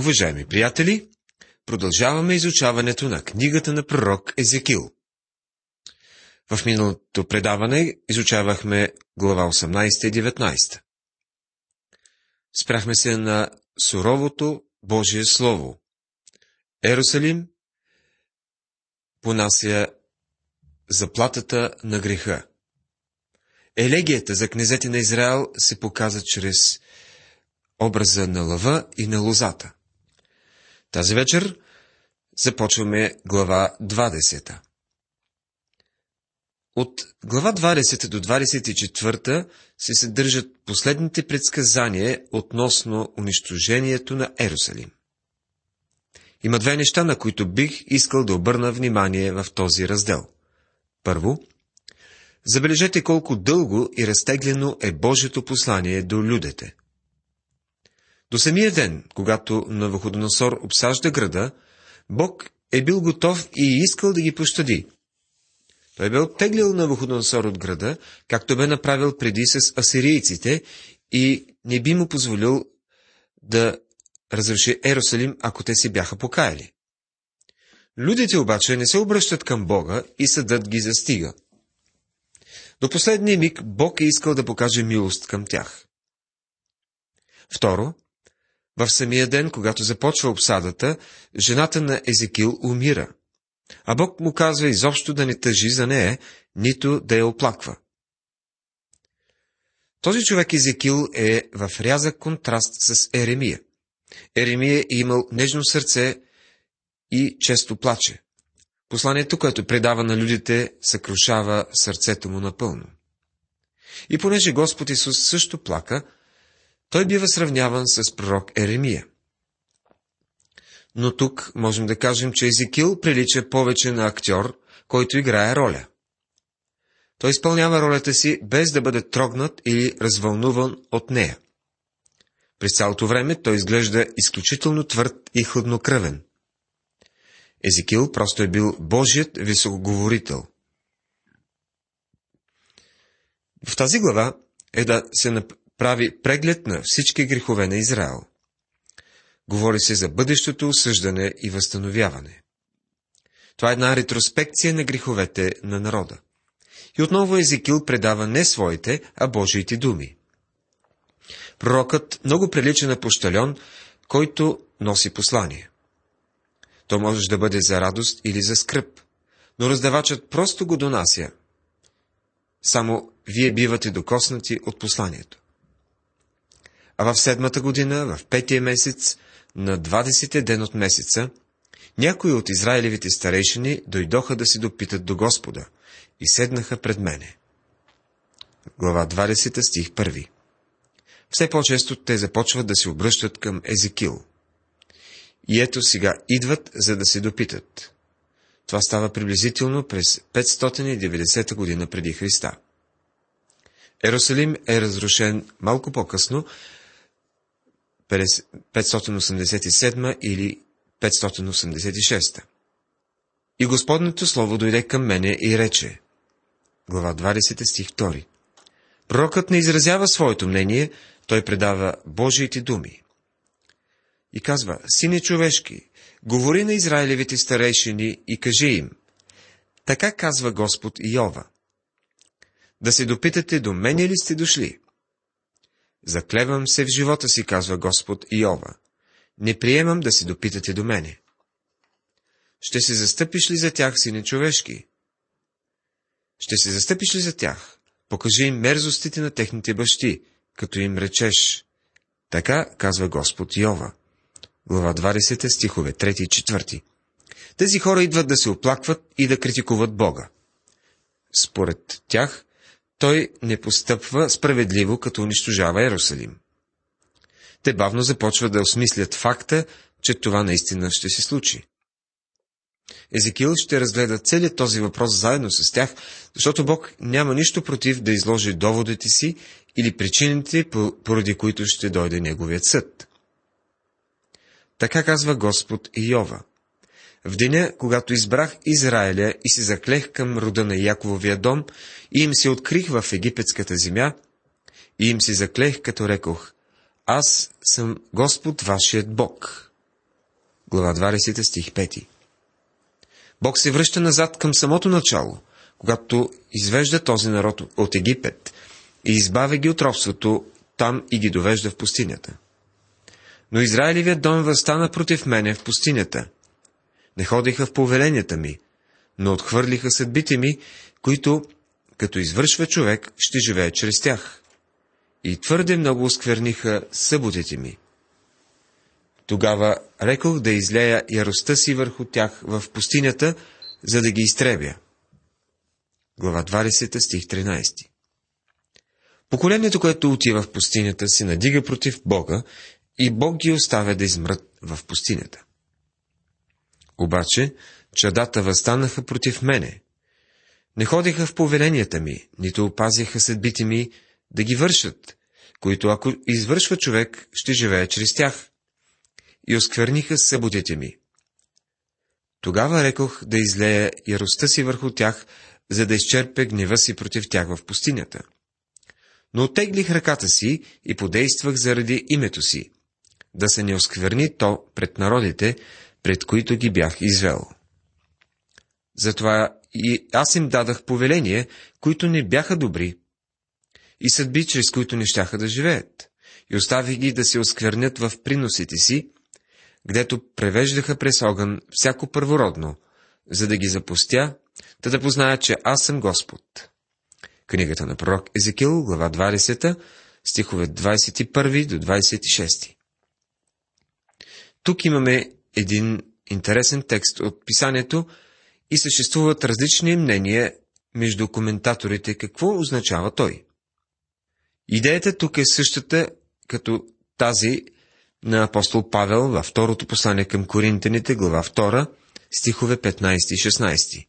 Уважаеми приятели, продължаваме изучаването на книгата на пророк Езекил. В миналото предаване изучавахме глава 18 и 19. Спряхме се на суровото Божие Слово. Ерусалим понася заплатата на греха. Елегията за князете на Израел се показа чрез образа на лъва и на лозата. Тази вечер започваме глава 20. От глава 20 до 24 се съдържат последните предсказания относно унищожението на Ерусалим. Има две неща, на които бих искал да обърна внимание в този раздел. Първо, забележете колко дълго и разтеглено е Божието послание до людите. До самия ден, когато Навуходоносор обсажда града, Бог е бил готов и искал да ги пощади. Той бе оттеглил Навуходоносор от града, както бе направил преди с асирийците и не би му позволил да разруши Ерусалим, ако те се бяха покаяли. Людите обаче не се обръщат към Бога и съдът ги застига. До последния миг Бог е искал да покаже милост към тях. Второ, в самия ден, когато започва обсадата, жената на Езекил умира. А Бог му казва изобщо да не тъжи за нея, нито да я оплаква. Този човек Езекил е в рязък контраст с Еремия. Еремия е имал нежно сърце и често плаче. Посланието, което предава на людите, съкрушава сърцето му напълно. И понеже Господ Исус също плака, той бива сравняван с пророк Еремия. Но тук можем да кажем, че Езекил прилича повече на актьор, който играе роля. Той изпълнява ролята си без да бъде трогнат или развълнуван от нея. През цялото време той изглежда изключително твърд и хладнокръвен. Езекил просто е бил Божият високоговорител. В тази глава е да се прави преглед на всички грехове на Израел. Говори се за бъдещото осъждане и възстановяване. Това е една ретроспекция на греховете на народа. И отново Езекил предава не своите, а Божиите думи. Пророкът много прилича на пощальон, който носи послание. То може да бъде за радост или за скръп, но раздавачът просто го донася. Само вие бивате докоснати от посланието. А в седмата година, в петия месец, на 20 ден от месеца, някои от израилевите старейшини дойдоха да се допитат до Господа и седнаха пред мене. Глава 20 стих 1 Все по-често те започват да се обръщат към Езекил. И ето сега идват, за да се допитат. Това става приблизително през 590 година преди Христа. Ерусалим е разрушен малко по-късно, 587 или 586. И Господното Слово дойде към мене и рече, глава 20 стих 2. Пророкът не изразява своето мнение, той предава Божиите думи. И казва, сине човешки, говори на Израилевите старейшини и кажи им, така казва Господ Йова. Да се допитате до мене ли сте дошли? Заклевам се в живота си, казва Господ Иова. Не приемам да си допитате до мене. Ще се застъпиш ли за тях, сине човешки? Ще се застъпиш ли за тях? Покажи им мерзостите на техните бащи, като им речеш. Така казва Господ Йова. Глава 20 стихове 3 и 4. Тези хора идват да се оплакват и да критикуват Бога. Според тях, той не постъпва справедливо, като унищожава Ерусалим. Те бавно започват да осмислят факта, че това наистина ще се случи. Езекил ще разгледа целият този въпрос заедно с тях, защото Бог няма нищо против да изложи доводите си или причините, поради които ще дойде Неговият съд. Така казва Господ Иова. В деня, когато избрах Израиля и се заклех към рода на Якововия дом и им се открих в египетската земя, и им се заклех, като рекох, аз съм Господ вашият Бог. глава 20, стих 5. Бог се връща назад към самото начало, когато извежда този народ от Египет и избавя ги от робството там и ги довежда в пустинята. Но Израилевият дом възстана против мене в пустинята. Не ходиха в повеленията ми, но отхвърлиха съдбите ми, които, като извършва човек, ще живее чрез тях. И твърде много оскверниха съботите ми. Тогава рекох да излея яростта си върху тях в пустинята, за да ги изтребя. Глава 20, стих 13 Поколението, което отива в пустинята, се надига против Бога и Бог ги оставя да измрат в пустинята. Обаче, чадата възстанаха против мене. Не ходиха в повеленията ми, нито опазяха съдбите ми да ги вършат, които ако извършва човек, ще живее чрез тях. И оскверниха съботите ми. Тогава рекох да излея яростта си върху тях, за да изчерпя гнева си против тях в пустинята. Но оттеглих ръката си и подействах заради името си, да се не оскверни то пред народите, пред които ги бях извел. Затова и аз им дадах повеление, които не бяха добри, и съдби, чрез които не щяха да живеят, и оставих ги да се осквернят в приносите си, гдето превеждаха през огън всяко първородно, за да ги запустя, да да познаят, че аз съм Господ. Книгата на пророк Езекил, глава 20, стихове 21 до 26. Тук имаме един интересен текст от писанието и съществуват различни мнения между коментаторите какво означава той. Идеята тук е същата като тази на апостол Павел във второто послание към Коринтените, глава 2, стихове 15 и 16.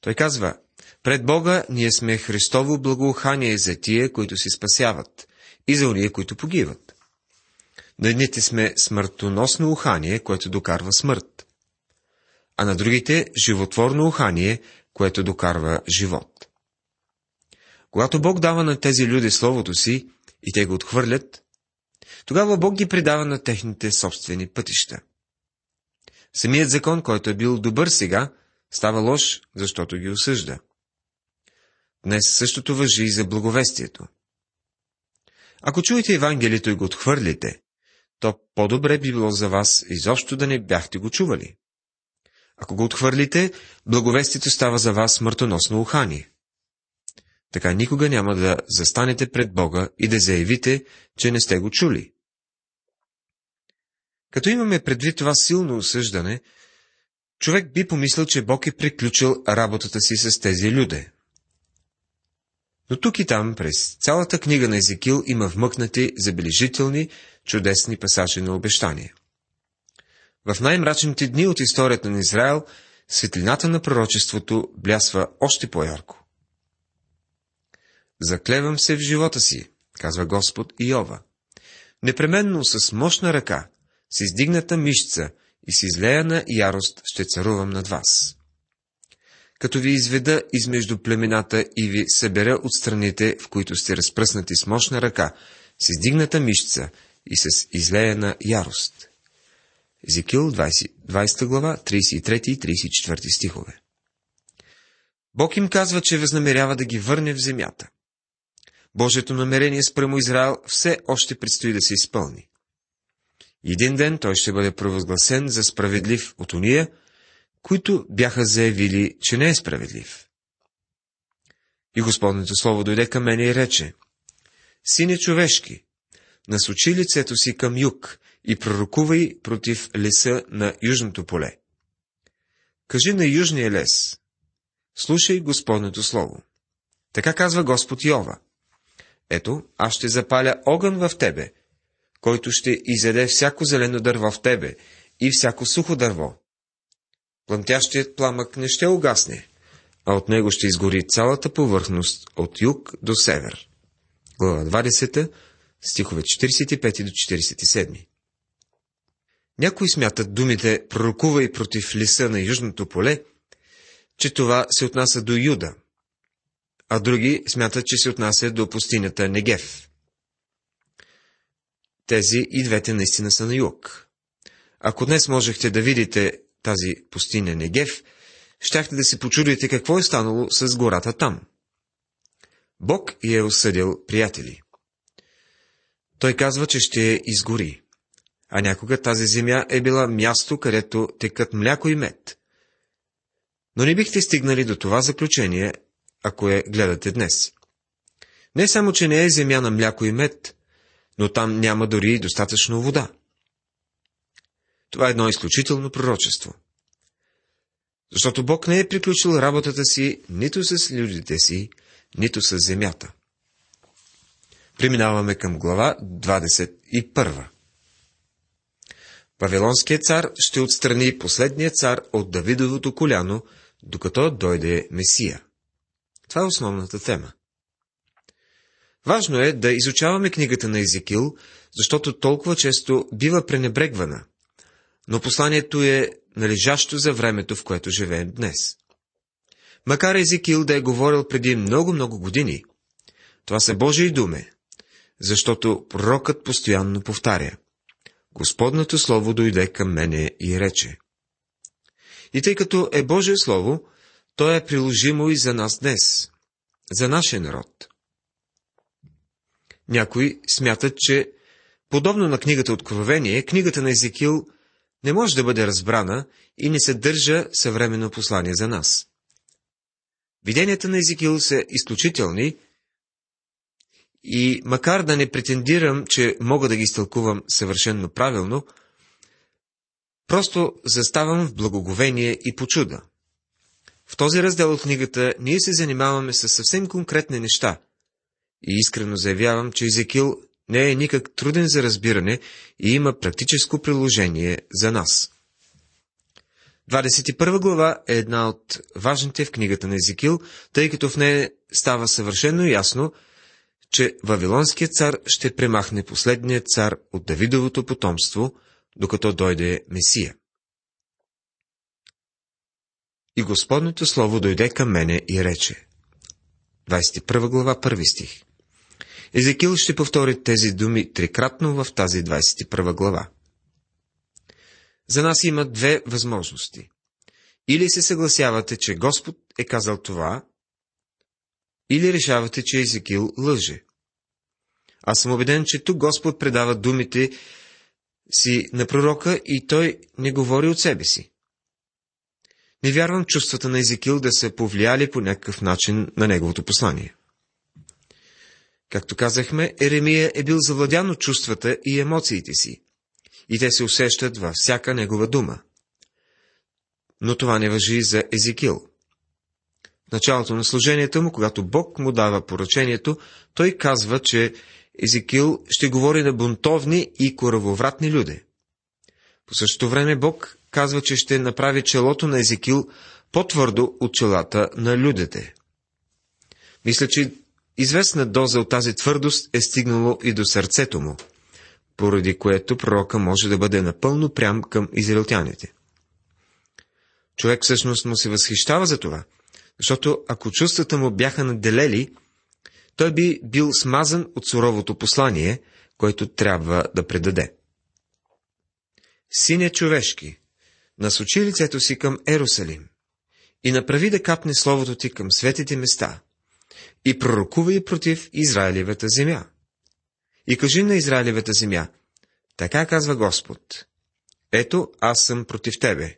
Той казва, пред Бога ние сме Христово благоухание за тия, които се спасяват, и за уния, които погиват. На едните сме смъртоносно ухание, което докарва смърт, а на другите животворно ухание, което докарва живот. Когато Бог дава на тези люди Словото си и те го отхвърлят, тогава Бог ги предава на техните собствени пътища. Самият закон, който е бил добър сега, става лош, защото ги осъжда. Днес същото въжи и за благовестието. Ако чуете Евангелието и го отхвърлите, то по-добре би било за вас изобщо да не бяхте го чували. Ако го отхвърлите, благовестието става за вас смъртоносно ухание. Така никога няма да застанете пред Бога и да заявите, че не сте го чули. Като имаме предвид това силно осъждане, човек би помислил, че Бог е приключил работата си с тези люди. Но тук и там, през цялата книга на Езекил, има вмъкнати забележителни, чудесни пасажи на обещание. В най-мрачните дни от историята на Израел, светлината на пророчеството блясва още по-ярко. Заклевам се в живота си, казва Господ Иова. Непременно с мощна ръка, с издигната мишца и с излеяна ярост ще царувам над вас. Като ви изведа измежду племената и ви събера от страните, в които сте разпръснати с мощна ръка, с издигната мишца и с излеяна ярост. Езекил 20, 20 глава, 33 и 34 стихове. Бог им казва, че възнамерява да ги върне в земята. Божието намерение спрямо Израел все още предстои да се изпълни. Един ден той ще бъде провъзгласен за справедлив от уния, които бяха заявили, че не е справедлив. И Господното Слово дойде към мене и рече, Сине човешки, насочи лицето си към юг и пророкувай против леса на южното поле. Кажи на южния лес, слушай Господното Слово. Така казва Господ Йова. Ето, аз ще запаля огън в тебе, който ще изеде всяко зелено дърво в тебе и всяко сухо дърво. Пламтящият пламък не ще угасне, а от него ще изгори цялата повърхност от юг до север. Глава 20, стихове 45 до 47. Някои смятат думите пророкувай против лиса на южното поле, че това се отнася до Юда, а други смятат, че се отнася до пустинята Негев. Тези и двете наистина са на юг. Ако днес можехте да видите тази пустиня Негев, щяхте да се почудите какво е станало с гората там. Бог я е осъдил, приятели. Той казва, че ще я изгори. А някога тази земя е била място, където текат мляко и мед. Но не бихте стигнали до това заключение, ако я гледате днес. Не само, че не е земя на мляко и мед, но там няма дори достатъчно вода. Това е едно изключително пророчество. Защото Бог не е приключил работата си нито с людите си, нито с земята. Преминаваме към глава 21. Вавилонският цар ще отстрани последния цар от Давидовото коляно, докато дойде Месия. Това е основната тема. Важно е да изучаваме книгата на Езекил, защото толкова често бива пренебрегвана, но посланието е належащо за времето, в което живеем днес. Макар Езекил да е говорил преди много-много години, това са Божии думи, защото пророкът постоянно повтаря. Господното Слово дойде към мене и рече. И тъй като е Божие Слово, то е приложимо и за нас днес, за нашия народ. Някои смятат, че подобно на книгата Откровение, книгата на Езекил не може да бъде разбрана и не съдържа съвременно послание за нас. Виденията на Езекил са изключителни и макар да не претендирам, че мога да ги изтълкувам съвършенно правилно, просто заставам в благоговение и почуда. В този раздел от книгата ние се занимаваме с съвсем конкретни неща и искрено заявявам, че Езекил не е никак труден за разбиране и има практическо приложение за нас. 21 глава е една от важните в книгата на Езекил, тъй като в нея става съвършено ясно, че Вавилонският цар ще премахне последният цар от Давидовото потомство, докато дойде Месия. И Господното Слово дойде към мене и рече. 21 глава, 1 стих. Езекил ще повтори тези думи трикратно в тази 21 глава. За нас има две възможности. Или се съгласявате, че Господ е казал това, или решавате, че Езекил лъже. Аз съм убеден, че тук Господ предава думите си на пророка и той не говори от себе си. Не вярвам чувствата на Езекил да са повлияли по някакъв начин на неговото послание. Както казахме, Еремия е бил завладян от чувствата и емоциите си, и те се усещат във всяка негова дума. Но това не въжи за Езекил. В началото на служението му, когато Бог му дава поръчението, той казва, че Езекил ще говори на бунтовни и коравовратни люди. По същото време Бог казва, че ще направи челото на Езекил по-твърдо от челата на людите. Мисля, че известна доза от тази твърдост е стигнало и до сърцето му, поради което пророка може да бъде напълно прям към израелтяните. Човек всъщност му се възхищава за това, защото ако чувствата му бяха наделели, той би бил смазан от суровото послание, което трябва да предаде. Сине човешки, насочи лицето си към Ерусалим и направи да капне словото ти към светите места и пророкувай против Израилевата земя. И кажи на Израилевата земя, така казва Господ, ето аз съм против тебе,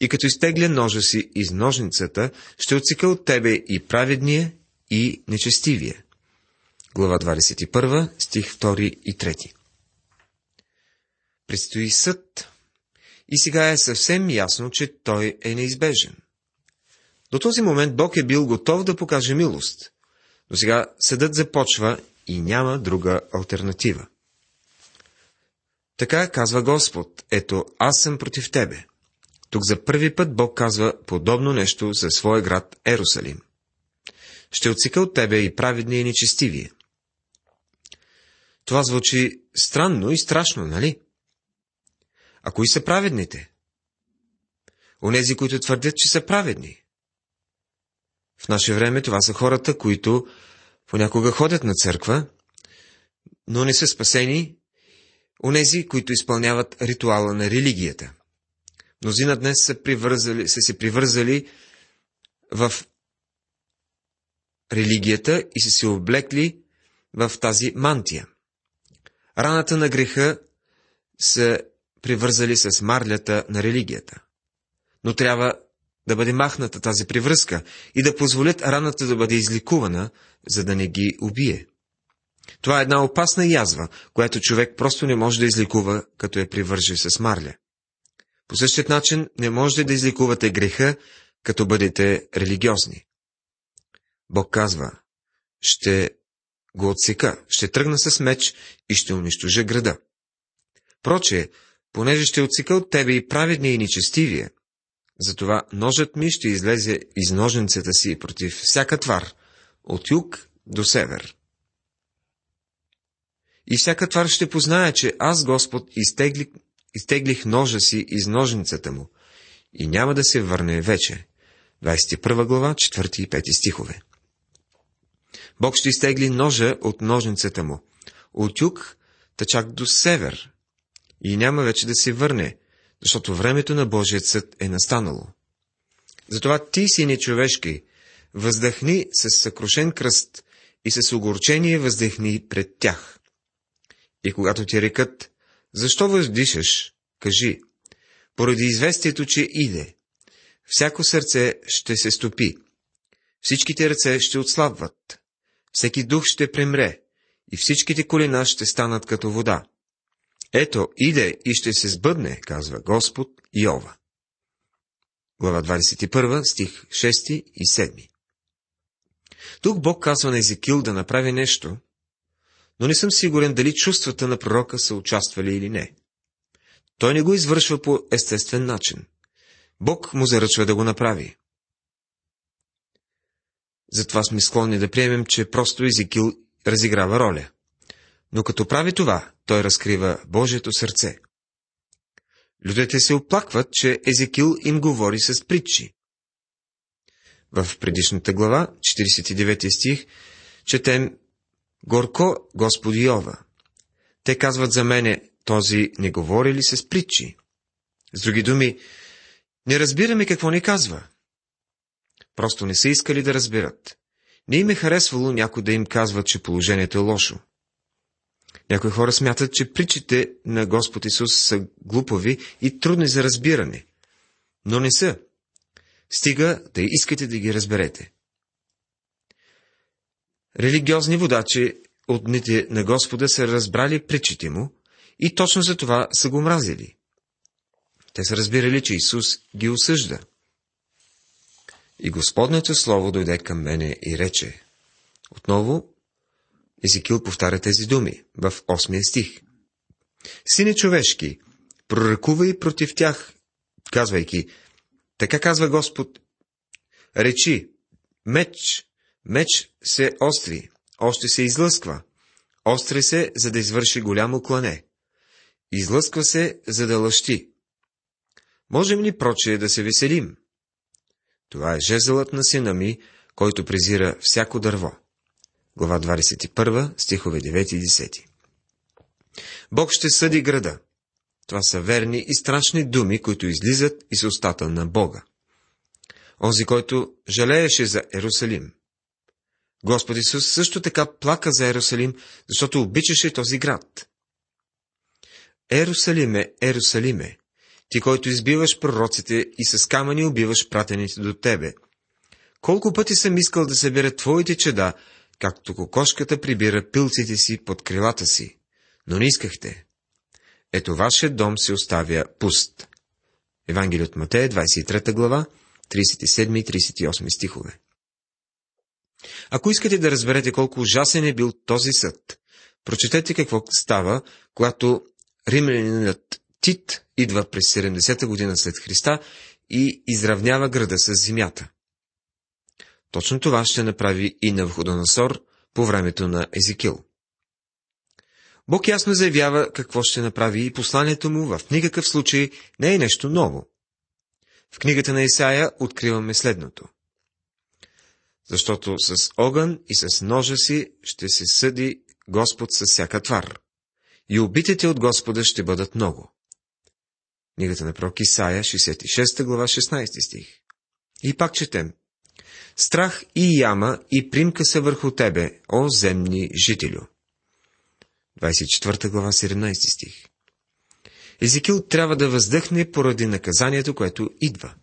и като изтегля ножа си из ножницата, ще отсека от тебе и праведния, и нечестивия. Глава 21, стих 2 и 3. Предстои съд. И сега е съвсем ясно, че той е неизбежен. До този момент Бог е бил готов да покаже милост, но сега съдът започва и няма друга альтернатива. Така казва Господ, ето аз съм против тебе. Тук за първи път Бог казва подобно нещо за своя град Ерусалим. Ще отсека от тебе и праведния и нечестивие. Това звучи странно и страшно, нали? А кои са праведните? Онези, които твърдят, че са праведни. В наше време това са хората, които понякога ходят на църква, но не са спасени, онези, които изпълняват ритуала на религията. Мнозина днес са, привързали, са се привързали в религията и са се облекли в тази мантия. Раната на греха са привързали с марлята на религията. Но трябва да бъде махната тази привръзка и да позволят раната да бъде изликувана, за да не ги убие. Това е една опасна язва, която човек просто не може да изликува, като я привърже с марля. По същия начин не можете да изликувате греха, като бъдете религиозни. Бог казва, ще го отсека, ще тръгна с меч и ще унищожа града. Проче, понеже ще отсека от тебе и праведния и нечестивия, затова ножът ми ще излезе из ножницата си против всяка твар, от юг до север. И всяка твар ще познае, че аз, Господ, изтеглих, изтеглих ножа си из ножницата му и няма да се върне вече. 21 глава, 4 и 5 стихове. Бог ще изтегли ножа от ножницата му, от юг, та чак до север, и няма вече да се върне, защото времето на Божият съд е настанало. Затова ти, сине човешки, въздъхни с съкрушен кръст и с огорчение въздъхни пред тях. И когато ти рекат, защо въздишаш, кажи, поради известието, че иде. Всяко сърце ще се стопи, всичките ръце ще отслабват, всеки дух ще премре и всичките колена ще станат като вода. Ето, иде и ще се сбъдне, казва Господ Йова. Глава 21, стих 6 и 7. Тук Бог казва на Езекил да направи нещо, но не съм сигурен дали чувствата на пророка са участвали или не. Той не го извършва по естествен начин. Бог му заръчва да го направи. Затова сме склонни да приемем, че просто Езекил разиграва роля. Но като прави това, той разкрива Божието сърце. Людите се оплакват, че Езекил им говори с притчи. В предишната глава, 49 стих, четем Горко Господи Йова. Те казват за мене, този не говори ли с притчи? С други думи, не разбираме какво ни казва. Просто не са искали да разбират. Не им е харесвало някой да им казва, че положението е лошо. Някои хора смятат, че притчите на Господ Исус са глупави и трудни за разбиране. Но не са. Стига да искате да ги разберете. Религиозни водачи от дните на Господа са разбрали притчите му и точно за това са го мразили. Те са разбирали, че Исус ги осъжда. И Господнето Слово дойде към мене и рече. Отново Езекил повтаря тези думи в 8 стих. Сине човешки, проръкувай против тях, казвайки, така казва Господ, речи, меч, меч се остри, още се излъсква, остри се, за да извърши голямо клане, излъсква се, за да лъщи. Можем ли прочее да се веселим? Това е жезълът на сина ми, който презира всяко дърво глава 21, стихове 9 и 10. Бог ще съди града. Това са верни и страшни думи, които излизат из устата на Бога. Онзи, който жалееше за Ерусалим. Господ Исус също така плака за Ерусалим, защото обичаше този град. Ерусалиме, Ерусалиме, ти, който избиваш пророците и с камъни убиваш пратените до тебе. Колко пъти съм искал да събера твоите чеда, както кокошката прибира пилците си под крилата си, но не искахте. Ето вашия дом се оставя пуст. Евангелие от Матея, 23 глава, 37 и 38 стихове. Ако искате да разберете колко ужасен е бил този съд, прочетете какво става, когато римлянинът Тит идва през 70-та година след Христа и изравнява града с земята. Точно това ще направи и Навходоносор по времето на Езикил. Бог ясно заявява какво ще направи и посланието му в никакъв случай не е нещо ново. В книгата на Исаия откриваме следното. Защото с огън и с ножа си ще се съди Господ с всяка твар. и убитите от Господа ще бъдат много. Книгата на пророк Исаия, 66 глава, 16 стих. И пак четем. Страх и яма и примка са върху тебе, о земни жителю. 24 глава, 17 стих. Езекил трябва да въздъхне поради наказанието, което идва.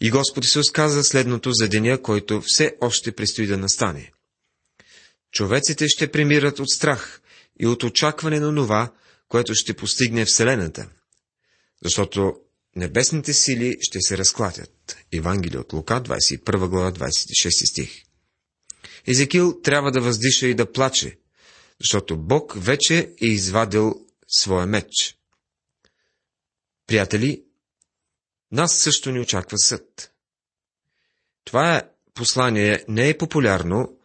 И Господ се сказа следното за деня, който все още предстои да настане. Човеците ще премират от страх и от очакване на това, което ще постигне Вселената, защото небесните сили ще се разклатят. Евангелие от Лука, 21 глава, 26 стих. Езекил трябва да въздиша и да плаче, защото Бог вече е извадил своя меч. Приятели, нас също ни очаква съд. Това послание не е популярно,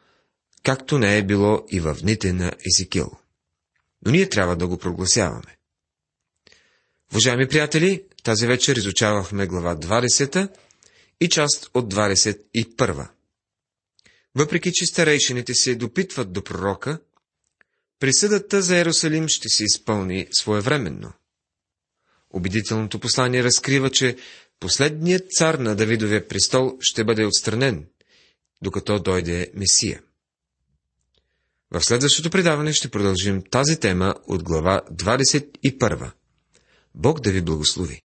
както не е било и в дните на Езекил. Но ние трябва да го прогласяваме. Уважаеми приятели, тази вечер изучавахме глава 20 и част от 21. Въпреки, че старейшините се допитват до пророка, присъдата за Ерусалим ще се изпълни своевременно. Убедителното послание разкрива, че последният цар на Давидовия престол ще бъде отстранен, докато дойде Месия. В следващото предаване ще продължим тази тема от глава 21. Бог да ви благослови!